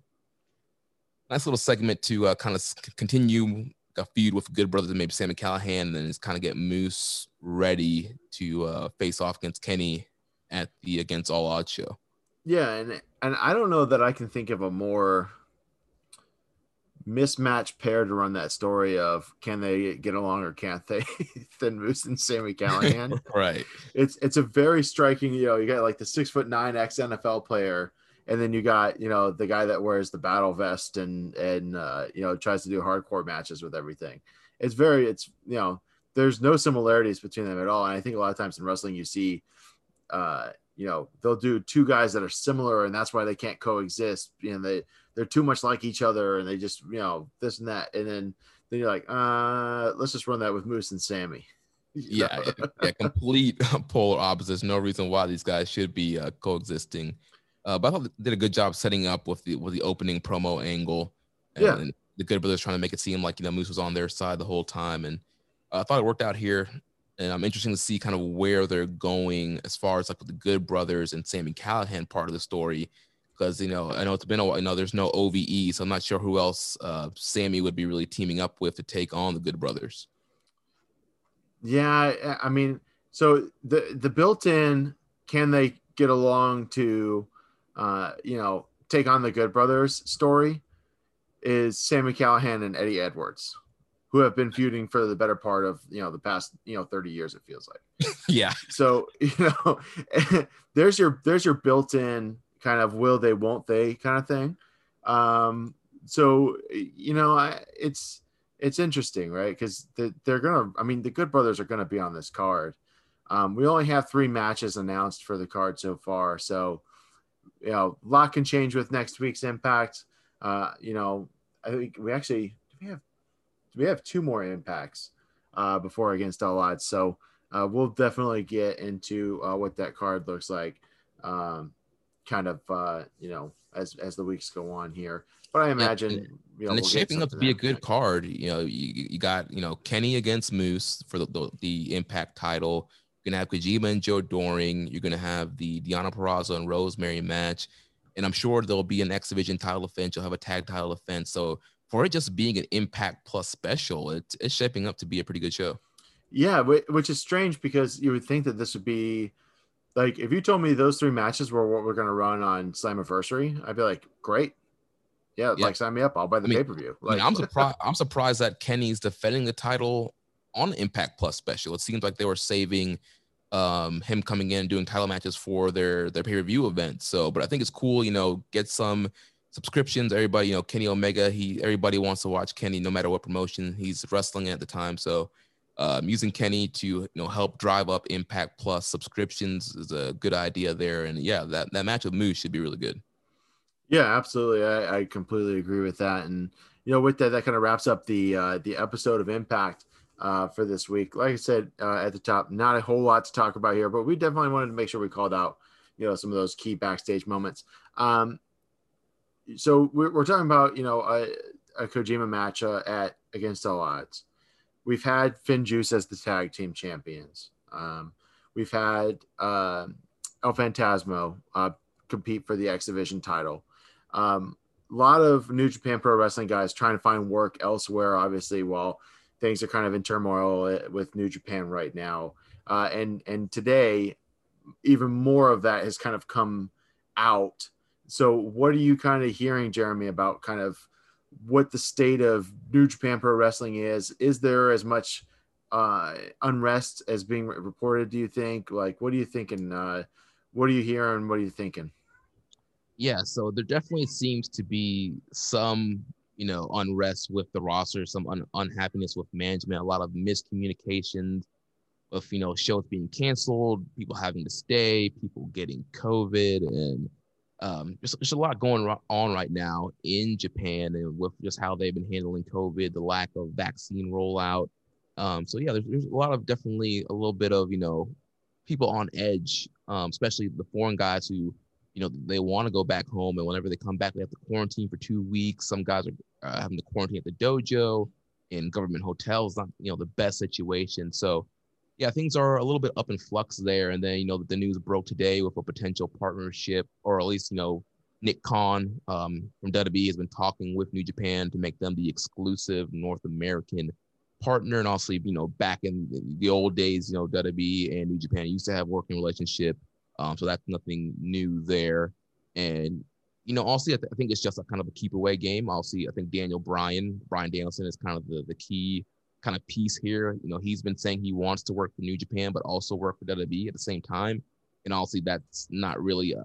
nice little segment to uh, kind of continue a feud with Good Brothers and maybe Sami Callihan, and then just kind of get Moose ready to uh, face off against Kenny at the Against All Odds show. Yeah, and and I don't know that I can think of a more mismatched pair to run that story of can they get along or can't they than Moose and Sami Callihan. right. It's it's a very striking, you know, you got like the six foot nine ex NFL player, and then you got, you know, the guy that wears the battle vest and and uh, you know, tries to do hardcore matches with everything. It's very it's you know, there's no similarities between them at all. And I think a lot of times in wrestling you see uh, you know, they'll do two guys that are similar and that's why they can't coexist. You know, they they're too much like each other and they just you know this and that. And then then you're like uh let's just run that with moose and sami. Yeah, yeah complete polar opposites. No reason why these guys should be uh, coexisting. Uh, but i thought they did a good job setting up with the with the opening promo angle and, yeah. the good brothers trying to make it seem like you know moose was on their side the whole time. And uh, i thought it worked out here and i'm interested to see kind of where they're going as far as like the good brothers and Sami Callihan part of the story because you know I know it's been a while. You know, there's no OVE, so I'm not sure who else uh, Sami would be really teaming up with to take on the Good Brothers. Yeah, I mean, so the the built-in can they get along to, uh, you know, take on the Good Brothers story is Sami Callihan and Eddie Edwards, who have been feuding for the better part of you know the past you know 30 years. It feels like. yeah. So you know, there's your there's your built-in kind of will they won't they kind of thing um so you know I, it's it's interesting right because the, they're gonna i mean the good brothers are gonna be on this card um we only have three matches announced for the card so far so you know a lot can change with next week's impact uh you know i think we actually do we have we have two more impacts uh before against all odds so uh, we'll definitely get into uh, what that card looks like um, kind of uh, you know as as the weeks go on here. But I imagine and, you know, and it's we'll shaping up to be a good card. You know, you, you got you know Kenny against Moose for the, the, the Impact title. You're gonna have Kojima and Joe Doering. You're gonna have the Deonna Purrazzo and Rosemary match, and I'm sure there'll be an X Division title offense. You'll have a tag title offense. So for it just being an Impact Plus special, it's it's shaping up to be a pretty good show. Yeah, which is strange because you would think that this would be like if you told me those three matches were what we're going to run on Slammiversary, I'd be like, great. Yeah, yeah, like sign me up. I'll buy the I mean, pay per view. Like, I am surprised. I'm surprised that Kenny's defending the title on Impact Plus special. It seems like they were saving um, him coming in doing title matches for their their pay per view event. So, but I think it's cool. You know, get some subscriptions. Everybody, you know, Kenny Omega. He everybody wants to watch Kenny no matter what promotion he's wrestling at the time. So um, using Kenny to you know help drive up Impact Plus subscriptions is a good idea there. And yeah, that that match with Moose should be really good. Yeah, absolutely. I, I completely agree with that. And you know, with that, that kind of wraps up the uh, the episode of Impact uh, for this week. Like I said uh, at the top, not a whole lot to talk about here, but we definitely wanted to make sure we called out you know some of those key backstage moments. Um, so we're, we're talking about you know a, a Kojima match uh, at against all odds we've had FinJuice as the tag team champions. Um, we've had uh, El Phantasmo uh, compete for the X Division title. Um, a lot of New Japan Pro Wrestling guys trying to find work elsewhere, obviously, while things are kind of in turmoil with New Japan right now. Uh, and and today, even more of that has kind of come out. So, what are you kind of hearing, Jeremy, about kind of what the state of New Japan Pro Wrestling is. Is there as much uh, unrest as being reported? Do you think? Like, what are you thinking? Uh, what are you hearing? What are you thinking? Yeah, so there definitely seems to be some, you know, unrest with the roster, some un- unhappiness with management, a lot of miscommunications of, you know, shows being canceled, people having to stay, people getting COVID, and um, there's, there's a lot going on right now in Japan and with just how they've been handling COVID, the lack of vaccine rollout. Um, so yeah, there's, there's a lot of definitely a little bit of you know people on edge, um, especially the foreign guys who you know they want to go back home and whenever they come back they have to quarantine for two weeks. Some guys are uh, having to quarantine at the dojo in government hotels. Not you know the best situation. So yeah, things are a little bit up in flux there. And then, you know, that the news broke today with a potential partnership, or at least, you know, Nick Khan um, from WWE has been talking with New Japan to make them the exclusive North American partner. And also, you know, back in the old days, you know, WWE and New Japan used to have working relationship. Um, so that's nothing new there. And you know, also I, th- I think it's just a kind of a keep away game. Also, I think Daniel Bryan, Bryan Danielson is kind of the the key kind of piece here. You know, he's been saying he wants to work for New Japan, but also work for WWE at the same time. And obviously, that's not really a,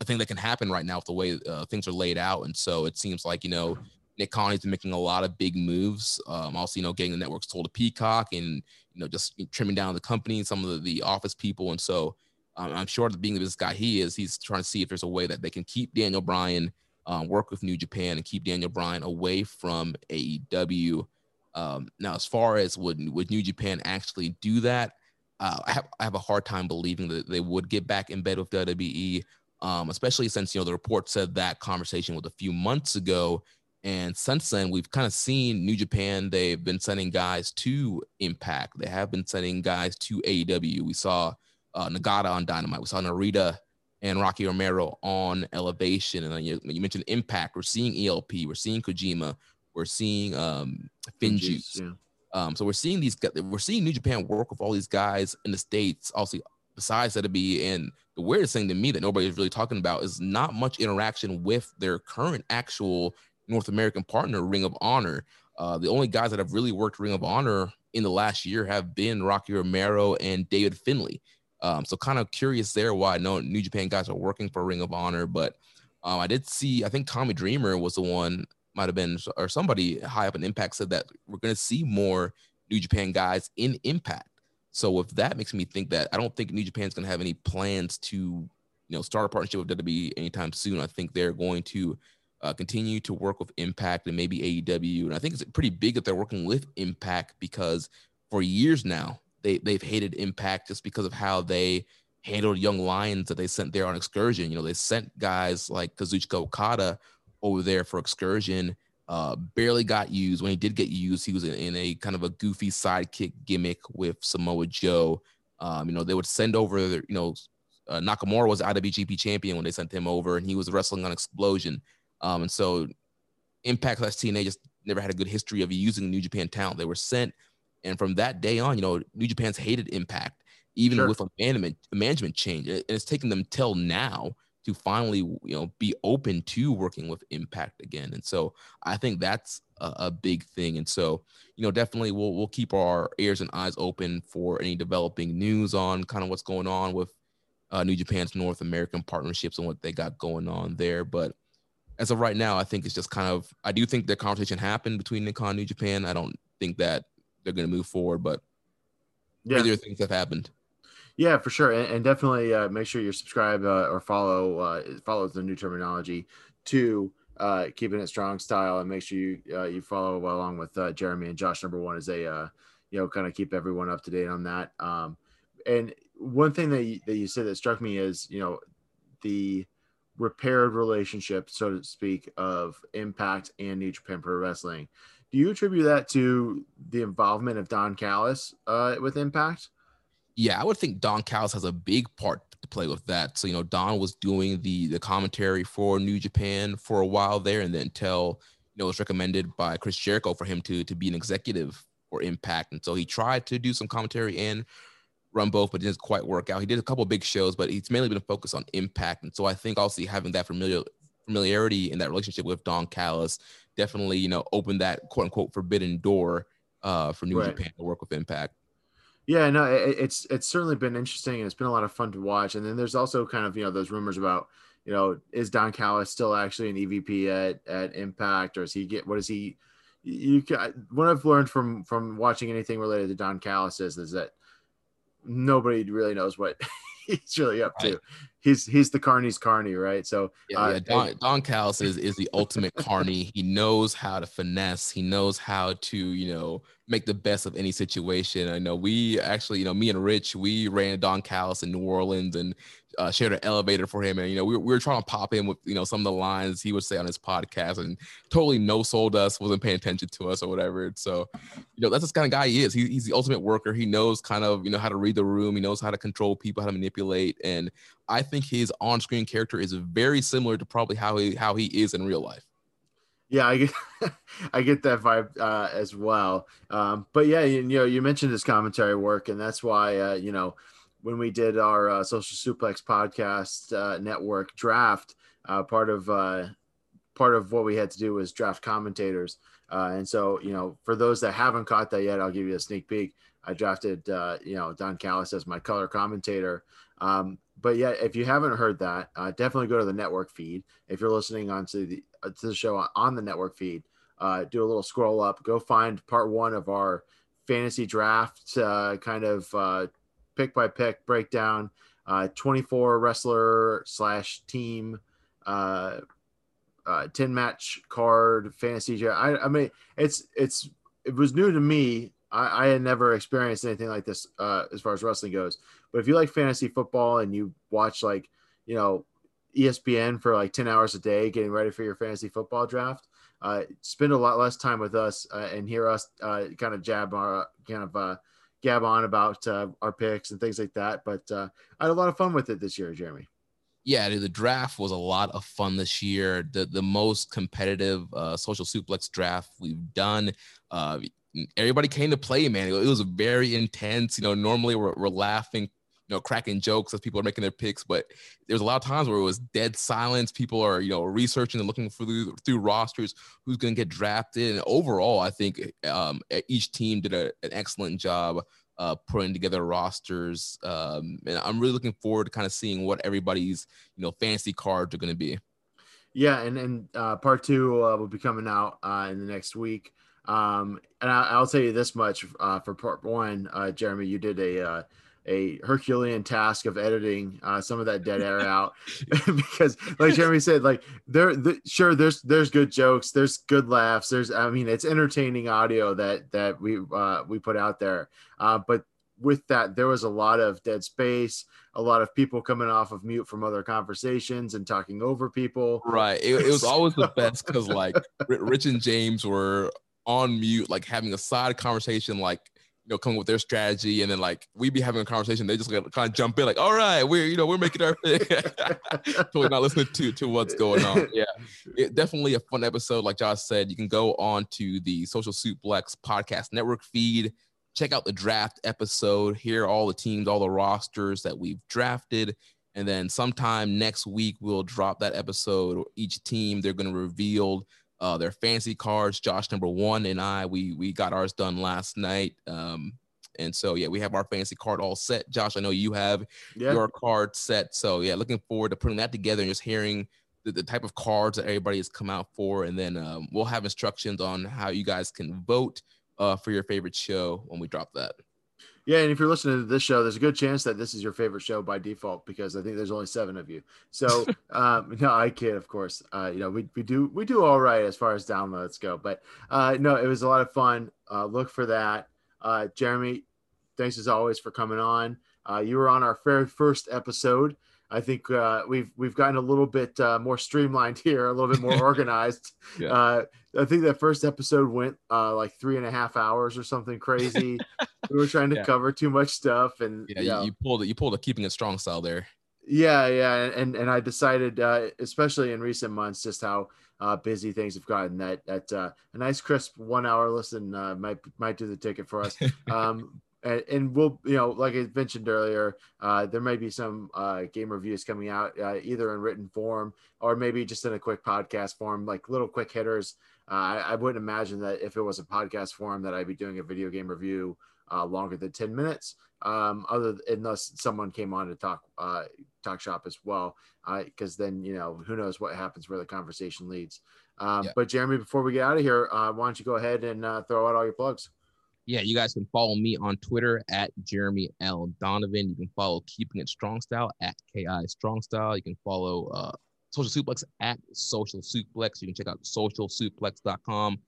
a thing that can happen right now with the way uh, things are laid out. And so it seems like, you know, Nick Khan's been making a lot of big moves. Um, also, you know, getting the networks told to Peacock and, you know, just trimming down the company, some of the, the office people. And so um, I'm sure that being the business guy he is, he's trying to see if there's a way that they can keep Daniel Bryan, um, work with New Japan and keep Daniel Bryan away from AEW. Um, now, as far as would would New Japan actually do that, uh, I have I have a hard time believing that they would get back in bed with WWE, um, especially since you know the report said that conversation was a few months ago, and since then we've kind of seen New Japan. They've been sending guys to Impact. They have been sending guys to AEW. We saw uh, Nagata on Dynamite. We saw Narita and Rocky Romero on Elevation, and then you, you mentioned Impact. We're seeing ELP. We're seeing Kojima. We're seeing um, Finjuice. Yeah. Um, so we're seeing these. We're seeing New Japan work with all these guys in the states. Also, besides that, to be and the weirdest thing to me that nobody's really talking about is not much interaction with their current actual North American partner, Ring of Honor. Uh, the only guys that have really worked Ring of Honor in the last year have been Rocky Romero and David Finlay. Um, so kind of curious there why no New Japan guys are working for Ring of Honor, but um, I did see I think Tommy Dreamer was the one might have been or somebody high up in Impact said that we're going to see more New Japan guys in Impact. So if that makes me think that I don't think New Japan's going to have any plans to you know start a partnership with WWE anytime soon. I think they're going to uh, continue to work with Impact and maybe AEW. And I think it's pretty big that they're working with Impact because for years now they they've hated Impact just because of how they handled young lions that they sent there on excursion. You know, they sent guys like Kazuchika Okada over there for excursion. Uh, barely got used. When he did get used, he was in, in a kind of a goofy sidekick gimmick with Samoa Joe. Um, you know, they would send over, you know, uh, Nakamura was IWGP champion when they sent him over, and he was wrestling on Xplosion. Um, and so Impact slash TNA just never had a good history of using New Japan talent. They were sent, and from that day on, you know, New Japan's hated Impact, even sure. with a management a management change, and it's taken them till now to finally you know be open to working with impact again. And so i think that's a, a, big thing. And so you know definitely we'll, we'll keep our ears and eyes open for any developing news on kind of what's going on with uh, new japan's north american partnerships and what they got going on there. But as of right now i think it's just kind of i do think the conversation happened between nick khan and new japan. I don't think that they're going to move forward but yeah. either things have happened yeah, for sure, and, and definitely uh, make sure you subscribe uh, or follow uh, follow the new terminology to uh, keeping it strong style, and make sure you uh, you follow along with uh, Jeremy and Josh. Number one is a uh, you know kind of keep everyone up to date on that. Um, and one thing that you, that you said that struck me is you know the repaired relationship, so to speak, of Impact and New Japan Pro Wrestling. Do you attribute that to the involvement of Don Callis with Impact? Yeah, I would think Don Callis has a big part to play with that. So, you know, Don was doing the the commentary for New Japan for a while there, and then until you know it was recommended by Chris Jericho for him to to be an executive for Impact, and so he tried to do some commentary and run both, but it didn't quite work out. He did a couple big shows, but he's mainly been focused on Impact, and so I think also having that familiar familiarity in that relationship with Don Callis definitely you know opened that quote unquote forbidden door uh, for New right. Japan to work with Impact. Yeah, no, it, it's it's certainly been interesting and it's been a lot of fun to watch. And then there's also kind of you know those rumors about you know is Don Callis still actually an EVP at at Impact or is he get what is he? You can, what I've learned from from watching anything related to Don Callis is is that nobody really knows what he's really up to. He's he's the Carny's Carny, right? So yeah, uh, yeah. Don, Don Callis is is the ultimate Carney. He knows how to finesse. He knows how to you know make the best of any situation. I know we actually, you know, me and Rich, we ran Don Callis in New Orleans and uh, shared an elevator for him. And, you know, we, we were trying to pop in with, you know, some of the lines he would say on his podcast and totally no sold us, wasn't paying attention to us or whatever. So, you know, that's the kind of guy he is. He, he's the ultimate worker. He knows kind of, you know, how to read the room. He knows how to control people, how to manipulate. And I think his on-screen character is very similar to probably how he, how he is in real life. Yeah, I get I get that vibe uh, as well. Um, but yeah, you, you, know, you mentioned his commentary work, and that's why uh, you know when we did our uh, Social Suplex podcast uh, network draft, uh, part of uh, part of what we had to do was draft commentators. Uh, and so, you know, for those that haven't caught that yet, I'll give you a sneak peek. I drafted, uh, you know, Don Callis as my color commentator. Um, but yeah, if you haven't heard that, definitely go to the network feed. If you're listening onto the to the show on the network feed, do a little scroll up, go find part one of our fantasy draft kind of pick by pick breakdown. Uh, 24 wrestler slash team uh, uh, 10 match card fantasy. I, I mean, it's it's it was new to me. I, I had never experienced anything like this uh, as far as wrestling goes. But if you like fantasy football and you watch like you know ESPN for like 10 hours a day getting ready for your fantasy football draft, uh, spend a lot less time with us uh, and hear us uh, kind of jab our kind of uh, gab on about uh, our picks and things like that. But uh, I had a lot of fun with it this year, Jeremy. Yeah, dude, the draft was a lot of fun this year. The the most competitive uh, social suplex draft we've done. Uh, everybody came to play, man. It, was very intense. You know, normally we're, we're laughing, you know, cracking jokes as people are making their picks, but there's a lot of times where it was dead silence. People are, you know, researching and looking through through rosters who's going to get drafted. And overall, I think um, each team did a, an excellent job uh, putting together rosters. Um, and I'm really looking forward to kind of seeing what everybody's, you know, fantasy cards are going to be. Yeah, and and uh, part two uh, will be coming out uh, in the next week. Um, and I, will tell you this much uh, for part one, uh, Jeremy, you did a uh, a Herculean task of editing uh, some of that dead air out because, like Jeremy said, like there, the, sure, there's there's good jokes, there's good laughs, there's I mean, it's entertaining audio that that we uh, we put out there, uh, but with that, there was a lot of dead space, a lot of people coming off of mute from other conversations and talking over people. Right. It, it was always the best because like Rich and James were on mute, like having a side conversation, like you know, coming with their strategy, and then like we'd be having a conversation, they just kind of jump in, like, all right, we're you know we're making our thing, totally not listening to to what's going on. Yeah, it, definitely a fun episode. Like Josh said, you can go on to the Social Suplex Podcast Network feed, check out the draft episode, hear all the teams, all the rosters that we've drafted. And then sometime next week, we'll drop that episode. Each team, they're going to reveal uh, their fancy cards. Josh number one and I, we we got ours done last night. Um, and so yeah, we have our fancy card all set. Josh, I know you have yeah. your card set. So yeah, looking forward to putting that together and just hearing the, the type of cards that everybody has come out for. And then um, we'll have instructions on how you guys can vote uh, for your favorite show when we drop that. Yeah, and if you're listening to this show, there's a good chance that this is your favorite show by default because I think there's only seven of you. So, um, no, I kid, of course. Uh, you know, we, we do we do all right as far as downloads go, but uh, no, it was a lot of fun. Uh, look for that, uh, Jeremy. Thanks as always for coming on. Uh, you were on our very first episode. I think uh, we've we've gotten a little bit uh, more streamlined here, a little bit more organized. yeah. uh, I think that first episode went uh, like three and a half hours or something crazy. we were trying to yeah. cover too much stuff, and yeah, you, you, pulled it. You pulled a keeping it strong style there. Yeah, yeah, and and I decided, uh, especially in recent months, just how uh, busy things have gotten. That that a nice crisp one hour listen might might do the ticket for us. Um, and, and, we'll you know like i mentioned earlier uh, there may be some uh, game reviews coming out uh, either in written form or maybe just in a quick podcast form like little quick hitters. Uh, I, I, wouldn't imagine that if it was a podcast form that i'd be doing a video game review uh, longer than 10 minutes um, other unless someone came on to talk uh, talk shop as well because then you know who knows what happens where the conversation leads. Um, yeah. but jeremy before we get out of here why don't you go ahead and throw out all your plugs yeah, you guys can follow me on Twitter at Jeremy L. Donovan. You can follow Keeping It Strong Style at KI Strong Style. You can follow uh, Social Suplex at Social Suplex. You can check out socialsuplex.com.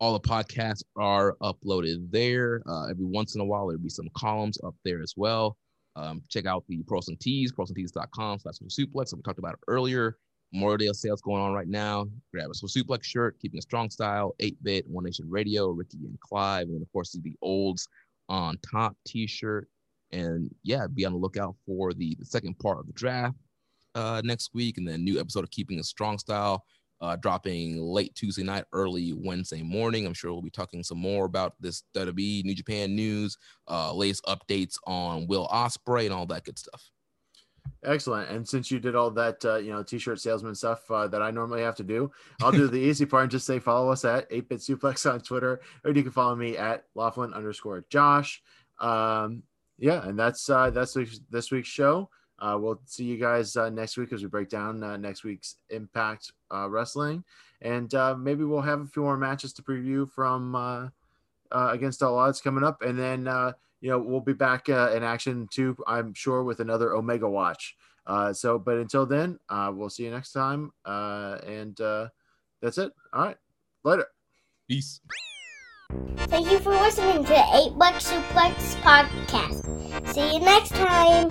All the podcasts are uploaded there. Uh, every once in a while, there'll be some columns up there as well. Um, check out the Pros and Tees, prosandtees.com slash suplex. We talked about it earlier. Memorial Day sales going on right now. Grab a suplex shirt, keeping a strong style, 8 bit, One Nation Radio, Ricky and Clive, and of course the olds on top t shirt. And yeah, be on the lookout for the, the second part of the draft uh, next week and then new episode of Keeping a Strong Style uh, dropping late Tuesday night, early Wednesday morning. I'm sure we'll be talking some more about this WWE New Japan news, uh, latest updates on Will Ospreay, and all that good stuff. Excellent. And since you did all that, uh, you know, t-shirt salesman stuff uh, that I normally have to do, I'll do the easy part and just say follow us at 8-Bit Suplex on Twitter, or you can follow me at Laughlin underscore Josh. Um, yeah, and that's uh, that's this week's show. Uh, we'll see you guys uh, next week as we break down uh, next week's Impact uh, Wrestling, and uh, maybe we'll have a few more matches to preview from uh, uh, against all odds coming up, and then uh, you know we'll be back uh, in action too. I'm sure with another Omega Watch. Uh, so, but until then, uh, we'll see you next time, uh, and uh, that's it. All right, later. Peace. Thank you for listening to the 8 Buck Suplex Podcast. See you next time.